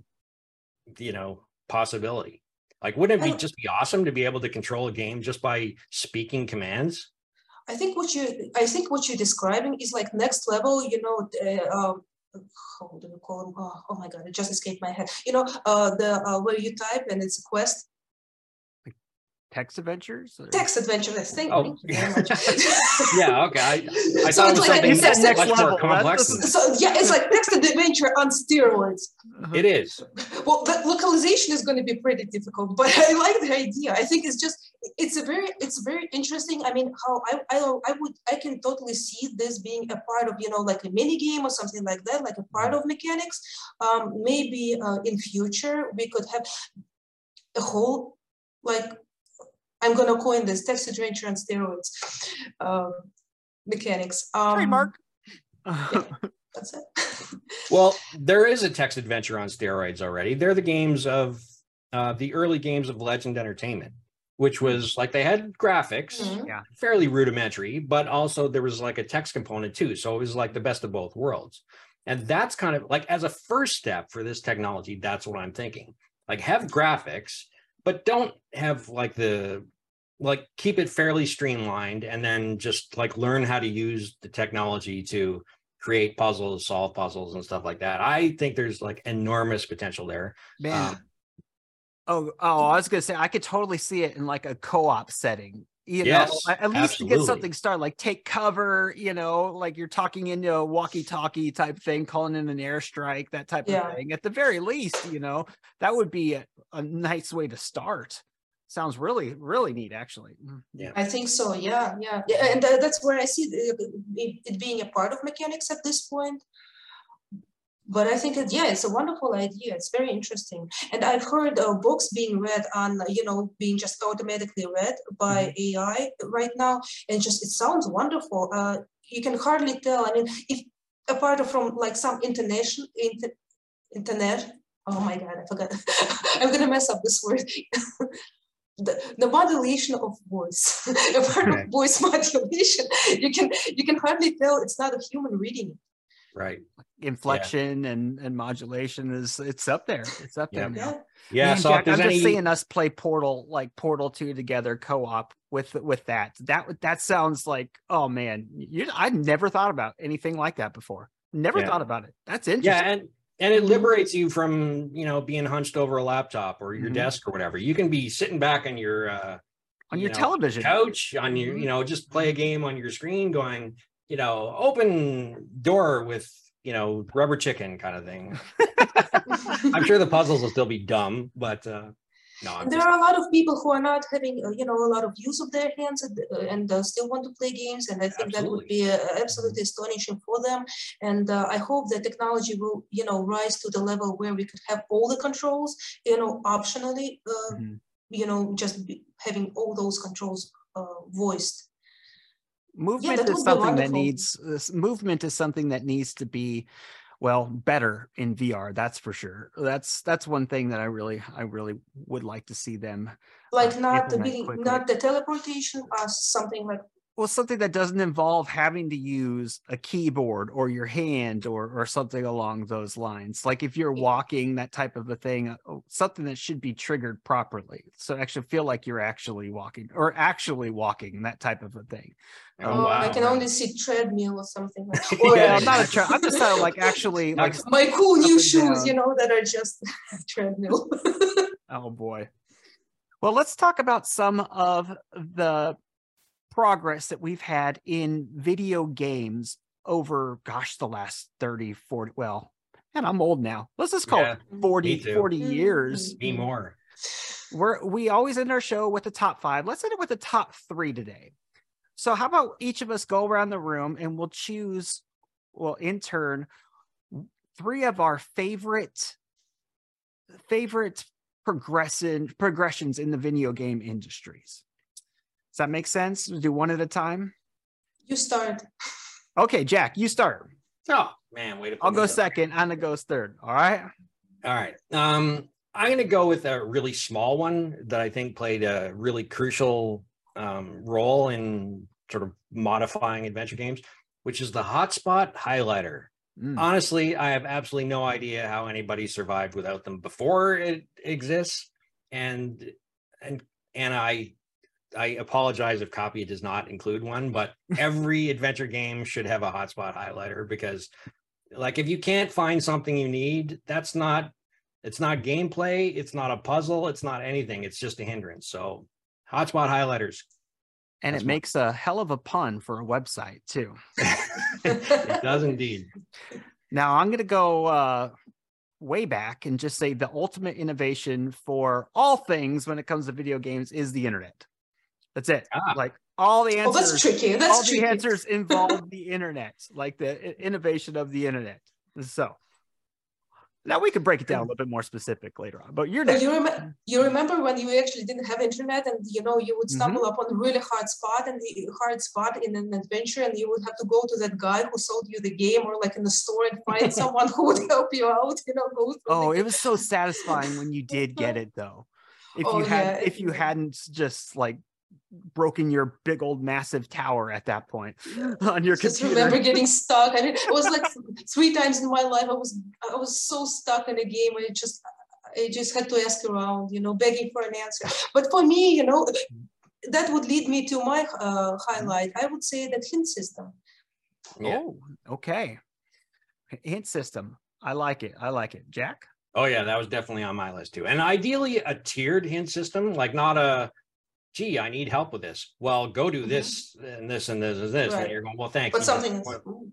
you know possibility. Like, wouldn't it be just be awesome to be able to control a game just by speaking commands? I think what you I think what you're describing is like next level, you know, the, um, how do you call? Oh, oh my god, it just escaped my head. You know, uh, the uh, where you type and it's a quest, Text adventures. or- text adventure. Yes, thank, Oh, you very much. Yeah, okay. I, I So thought it it's was like something said much level, more complex. so yeah, it's like text adventure on steroids. It is. Well, the localization is going to be pretty difficult, but I like the idea. I think it's just it's a very it's very interesting. I mean, how I I, I would I can totally see this being a part of you know like a mini game or something like that, like a part of mechanics. Um, maybe uh, in future we could have a whole like I'm gonna coin this text adventure on steroids um, mechanics. Um, Trademark. That's it. Well, there is a text adventure on steroids already. They're the games of uh, the early games of Legend Entertainment, which was like they had graphics, Mhm. fairly rudimentary, but also there was like a text component too. So it was like the best of both worlds. And that's kind of like as a first step for this technology, that's what I'm thinking. Like have graphics, but don't have like the like keep it fairly streamlined and then just like learn how to use the technology to create puzzles, solve puzzles and stuff like that. I think there's like enormous potential there. Man. Um, oh, oh, I was gonna say I could totally see it in like a co-op setting. You Yes, know, at least to get something started, like take cover, you know, like you're talking into a walkie-talkie type thing, calling in an airstrike, that type Yeah. of thing. At the very least, you know, that would be a, a nice way to start. Sounds really, really neat, actually. Mm. I think so. Yeah, yeah, yeah. And tha- that's where I see it, it being a part of mechanics at this point. But I think it, yeah, it's a wonderful idea. It's very interesting. And I've heard uh, books being read on, you know, being just automatically read by AI right now, and just it sounds wonderful. Uh, you can hardly tell. I mean, if apart from like some intonation, inter, internet. Oh my god, I forgot. I'm gonna mess up this word. the, the modulation of voice apart Okay. of voice modulation you can you can hardly tell it's not a human reading. Right. Inflection and and modulation is it's up there. It's up there now. yeah Yeah. So Jack, I'm any just seeing us play Portal, like Portal Two together, co-op with with that. That that sounds like, oh man, you, I never thought about anything like that before. Never Yeah. thought about it. That's yeah, interesting. and and it liberates you from you know being hunched over a laptop or your Mhm. desk or whatever. You can be sitting back on your uh, On you your know, television, couch on your Mhm. you know just play a game on your screen, going you know open door with you know rubber chicken kind of thing. I'm sure the puzzles will still be dumb, but uh, no, there just, are a lot of people who are not having uh, you know a lot of use of their hands and, uh, and uh, still want to play games and i think that would be uh, absolutely astonishing for them. And uh, i hope that technology will you know rise to the level where we could have all the controls you know optionally uh, Mhm. you know just be, having all those controls uh, voiced. Movement that is something that needs movement is something that needs to be well better in VR. That's for sure. That's that's one thing that I really I really would like to see them like uh, not the implement not the teleportation or something like well something that doesn't involve having to use a keyboard or your hand or or something along those lines like if you're walking that type of a thing uh, oh, something that should be triggered properly so actually feel like you're actually walking or actually walking that type of a thing oh, oh, wow. i can only see treadmill or something like well Yeah. not a tra- i'm just talking like actually like my cool new shoes down. you know that are just treadmill Oh boy. Well, let's talk about some of the progress that we've had in video games over, gosh, the last 30, 40, well, and I'm old now. Let's just call Yeah, it 40, 40 Mhm. years. be more. We're, we always end our show with the top five. Let's end it with the top three today. So, how about each of us go around the room and we'll choose, well, in turn, three of our favorite favorite progression progressions in the video game industries. Does that make sense? Do one at a time. you start Okay, Jack, you start. Oh man, wait. A minute. I'll go second. Anna goes third. All right. All right. Um, I'm going to go with a really small one that I think played a really crucial um, role in sort of modifying adventure games, which is the hotspot highlighter. Mm. Honestly, I have absolutely no idea how anybody survived without them before it exists. and and and I I apologize if Kapia does not include one, but every adventure game should have a hotspot highlighter because like if you can't find something you need, that's not it's not gameplay, it's not a puzzle, it's not anything, it's just a hindrance. So hotspot highlighters. And it makes a hell of a pun for a website too. it does indeed. Now I'm gonna go uh way back and just say the ultimate innovation for all things when it comes to video games is the internet. That's it. Ah. Like all the answers. Oh, that's answers, tricky. all That's the answers involve the internet, like the innovation of the internet. So now we could break it down a little bit more specific later on. But you're next. you, rem- you remember when you actually didn't have internet and you know you would Mm-hmm. stumble upon a really hard spot and the hard spot in an adventure and you would have to go to that guy who sold you the game or like in the store and find someone who would help you out you know go through Oh, the it was so satisfying when you did get it though. If Oh, you had yeah, if you hadn't just like broken your big old massive tower at that point on your just computer. remember getting stuck and it was like three times in my life i was i was so stuck in a game and it just i just had to ask around you know begging for an answer but for me you know that would lead me to my uh, highlight i would say that hint system Yeah. Oh, okay. Hint system. I like it. I like it. Jack? Oh yeah, that was definitely on my list too. And ideally a tiered hint system, like not a gee, I need help with this. Well, go do Mhm. this and this and this and this. And you're going, well, thanks. but You just something want-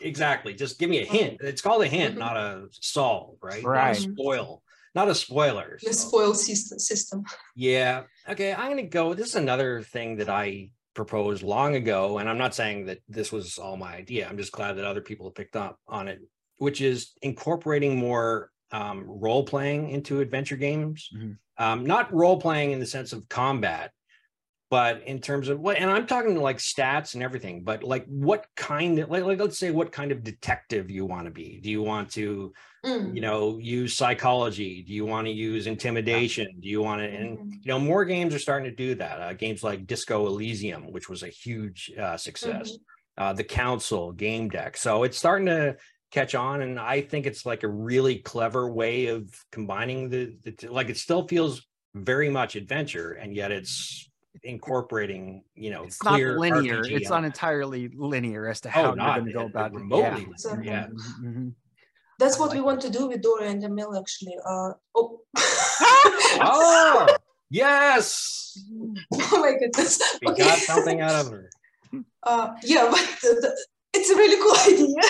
exactly. Just give me a hint. It's called a hint, Mhm. not a solve, right? Not a Right. spoil. Not a spoiler. the so- spoil system system Yeah. Okay. I'm going to go. This is another thing that I proposed long ago. And I'm not saying that this was all my idea. I'm just glad that other people have picked up on it, which is incorporating more um, role playing into adventure games. Mhm. Um, not role playing in the sense of combat, but in terms of what, and I'm talking like stats and everything, but like what kind of, like, like let's say what kind of detective you want to be. Do you want to, Mm, you know, use psychology? Do you want to use intimidation? Do you want to, and mhm, you know more games are starting to do that uh, games like disco elysium which was a huge uh, success mhm. uh, the council Gamedec so it's starting to catch on and i think it's like a really clever way of combining the, the like it still feels very much adventure and yet it's incorporating you know It's not linear. RPG It's not entirely linear as to how you're going to go about remotely it. Exactly. yeah Yeah. Mhm. that's what like we want to do with dora and emil actually uh oh oh yes oh my goodness we got something out of her uh yeah but the, the, it's a really cool idea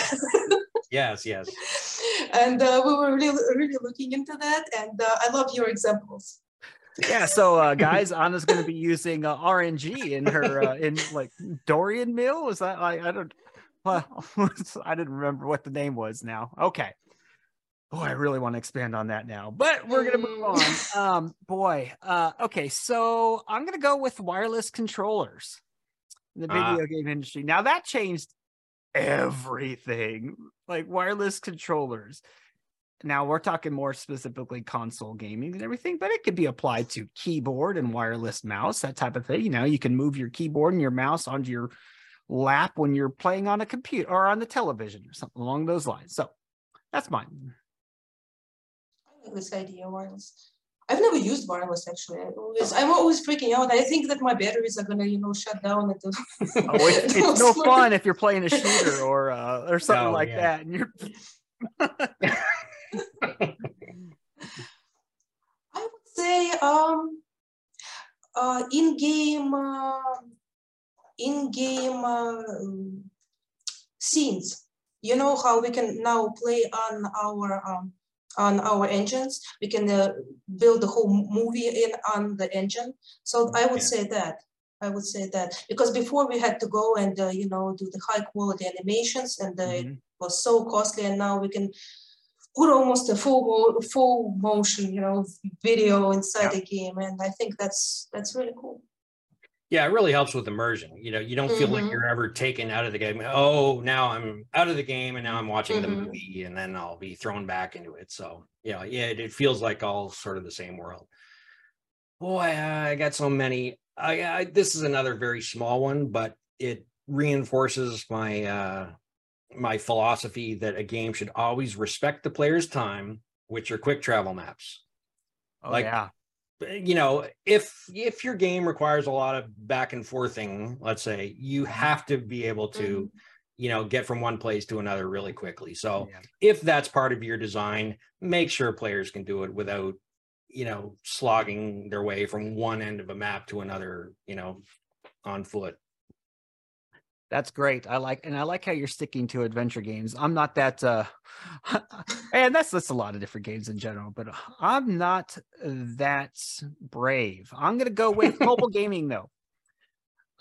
yes yes and uh, we were really really looking into that and uh, i love your examples Yeah. So, uh, guys, Anna's going to be using uh, RNG in her uh, in like Dorian Mill. Was that I? I don't. Well, I didn't remember what the name was now. Okay. Boy, I really want to expand on that now, but we're gonna move on. Um, boy. Uh, okay, so I'm gonna go with wireless controllers in the Ah. video game industry. Now that changed everything. Like wireless controllers. Now we're talking more specifically console gaming and everything, but it could be applied to keyboard and wireless mouse, that type of thing. You know, you can move your keyboard and your mouse onto your lap when you're playing on a computer or on the television or something along those lines. So that's mine. I like this idea wireless. I've never used wireless actually. I always, I'm always freaking out. I think that my batteries are gonna, you know, shut down at the. Oh, it's, it's no fun if you're playing a shooter or uh, or something No, like yeah. that, and you're I would say um, uh, in-game, uh, in-game uh, scenes. You know how we can now play on our um, on our engines. We can uh, build the whole movie in on the engine. So I would Yeah. say that. I would say that because before we had to go and uh, you know do the high quality animations and uh, it Mhm. was so costly and now we can put almost a full full motion you know video inside the game and i think that's that's really cool Yeah, it really helps with immersion. You know, you don't feel like Mhm. you're ever taken out of the game. Oh, now I'm out of the game and now I'm watching the Mhm. movie and then I'll be thrown back into it. So, yeah, yeah, it, it feels like all sort of the same world. Boy, I got so many. I, I this is another very small one, but it reinforces my uh my philosophy that a game should always respect the player's time, which are quick travel maps. oh Like, yeah, you know, if if your game requires a lot of back and forthing, let's say, you have to be able to, Mhm. you know, get from one place to another really quickly. So Yeah. if that's part of your design, make sure players can do it without, you know, slogging their way from one end of a map to another, you know, on foot. That's great. I like, and I like how you're sticking to adventure games. I'm not that, uh, and that's that's a lot of different games in general, but I'm not that brave. I'm gonna go with mobile gaming though.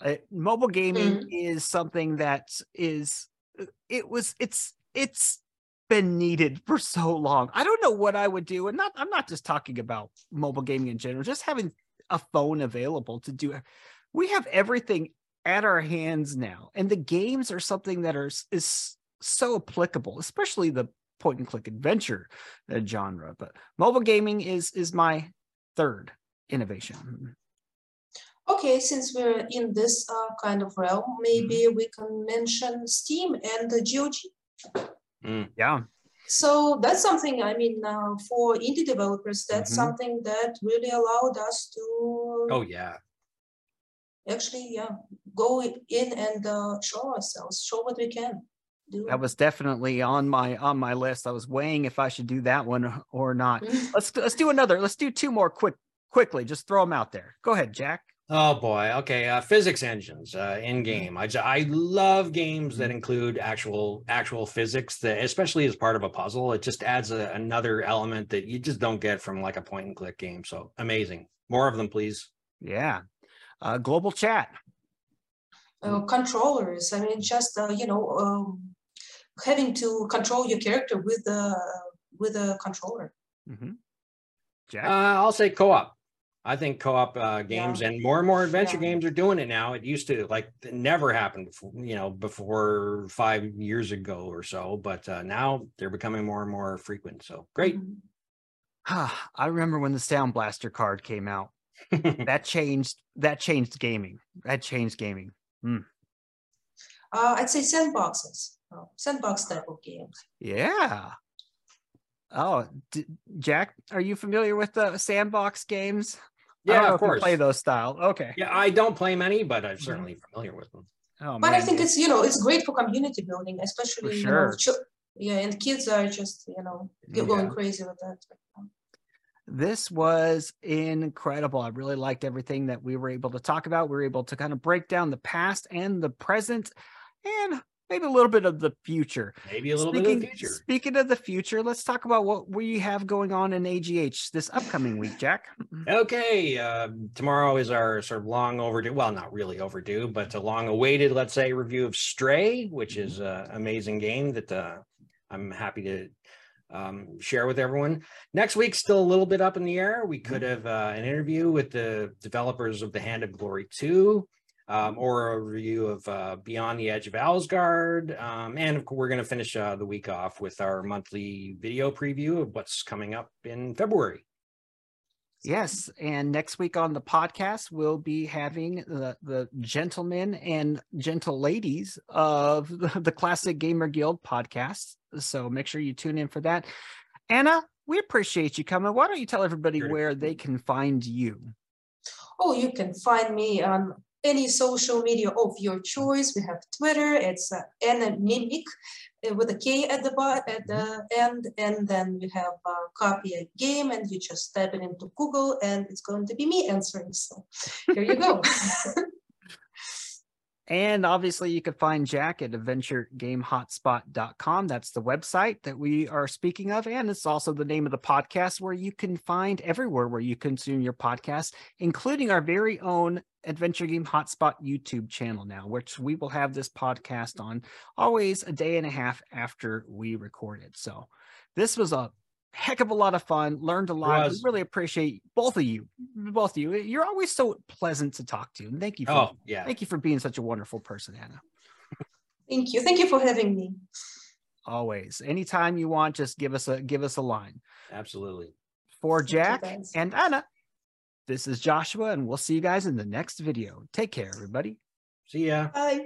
Uh, mobile gaming is something that is, uh, it was, it's, it's been needed for so long. I don't know what I would do, and not, I'm not just talking about mobile gaming in general. Just having a phone available to do. We have everything at our hands now and the games are something that are is so applicable especially the point and click adventure uh, genre but mobile gaming is is my third innovation Okay, since we're in this uh, kind of realm, maybe we can mention Steam and the GOG. yeah So that's something, I mean, uh, for indie developers, that's Mhm. something that really allowed us to Oh yeah. Actually, yeah, go in and uh, show ourselves, show what we can do. that was definitely on my on my list i was weighing if i should do that one or not let's let's do another let's do two more quick quickly just throw them out there go ahead jack Oh boy. Okay. Uh, physics engines uh, in game. I I love games that include actual actual physics that, especially as part of a puzzle, it just adds a, another element that you just don't get from like a point and click game. So amazing. More of them, please. yeah uh global chat uh, controllers. I mean, just uh, you know, um, having to control your character with the with a controller. Mhm. Uh, jack I'll say co-op. I think co-op uh, games and more and more adventure Yeah. games are doing it now. It used to like never happened, before, you know, before five years ago or so, but uh, now they're becoming more and more frequent. So great. Mhm. Ah, I remember when the Sound Blaster card came out. That changed. That changed gaming. That changed gaming. Uh, I'd say sandboxes, uh, sandbox type of games. Yeah. Oh, d- Jack, are you familiar with the sandbox games? Yeah, of course. Play those style. Okay. Yeah, I don't play many, but I'm certainly familiar with them. Oh, But I think it's you know it's great for community building, especially you know, sure. yeah, and kids are just you know go- going crazy with that. right now. This was incredible. I really liked everything that we were able to talk about. We were able to kind of break down the past and the present and maybe a little bit of the future. Maybe a little speaking, bit of the future. Speaking of the future, let's talk about what we have going on in AGH this upcoming week, Jack. Okay, uh, tomorrow is our sort of long overdue, well, not really overdue, but a long awaited, let's say, review of Stray, which is an amazing game that uh, I'm happy to um, share with everyone. Next week, still a little bit up in the air. We could have uh, an interview with the developers of The Hand of Glory 2. Um, or a review of uh, Beyond the Edge of Owlsgard. Um, and of course, we're going to finish uh, the week off with our monthly video preview of what's coming up in February. Yes, and next week on the podcast we'll be having the the gentlemen and gentle ladies of the, the Classic Gamer Guild podcast. So make sure you tune in for that. Anna, we appreciate you coming. Why don't you tell everybody Sure. where they can find you? Oh, you can find me on any social media of your choice. We have Twitter. It's uh, Anna Mimik uh, with a K at the bot at the end, and then we have uh, Kapia game, and you just type it into Google, and it's going to be me answering. So here you go. And obviously, you can find Jack at adventuregamehotspot.com. That's the website that we are speaking of. And it's also the name of the podcast where you can find everywhere where you consume your podcast, including our very own Adventure Game Hotspot YouTube channel now, which we will have this podcast on always a day and a half after we record it. So this was a heck of a lot of fun. Learned a lot. We was. really appreciate both of you. Both of you. Eh, you're always so pleasant to talk to. And thank you for Oh, yeah. Thank you for being such a wonderful person, Anna. Thank you. Thank you for having me. Always. Anytime you want, just give us a give us a line. Absolutely. For Thank Jack and Anna, this is Joshua, and we'll see you guys in the next video. Take care, everybody. See ya. Bye.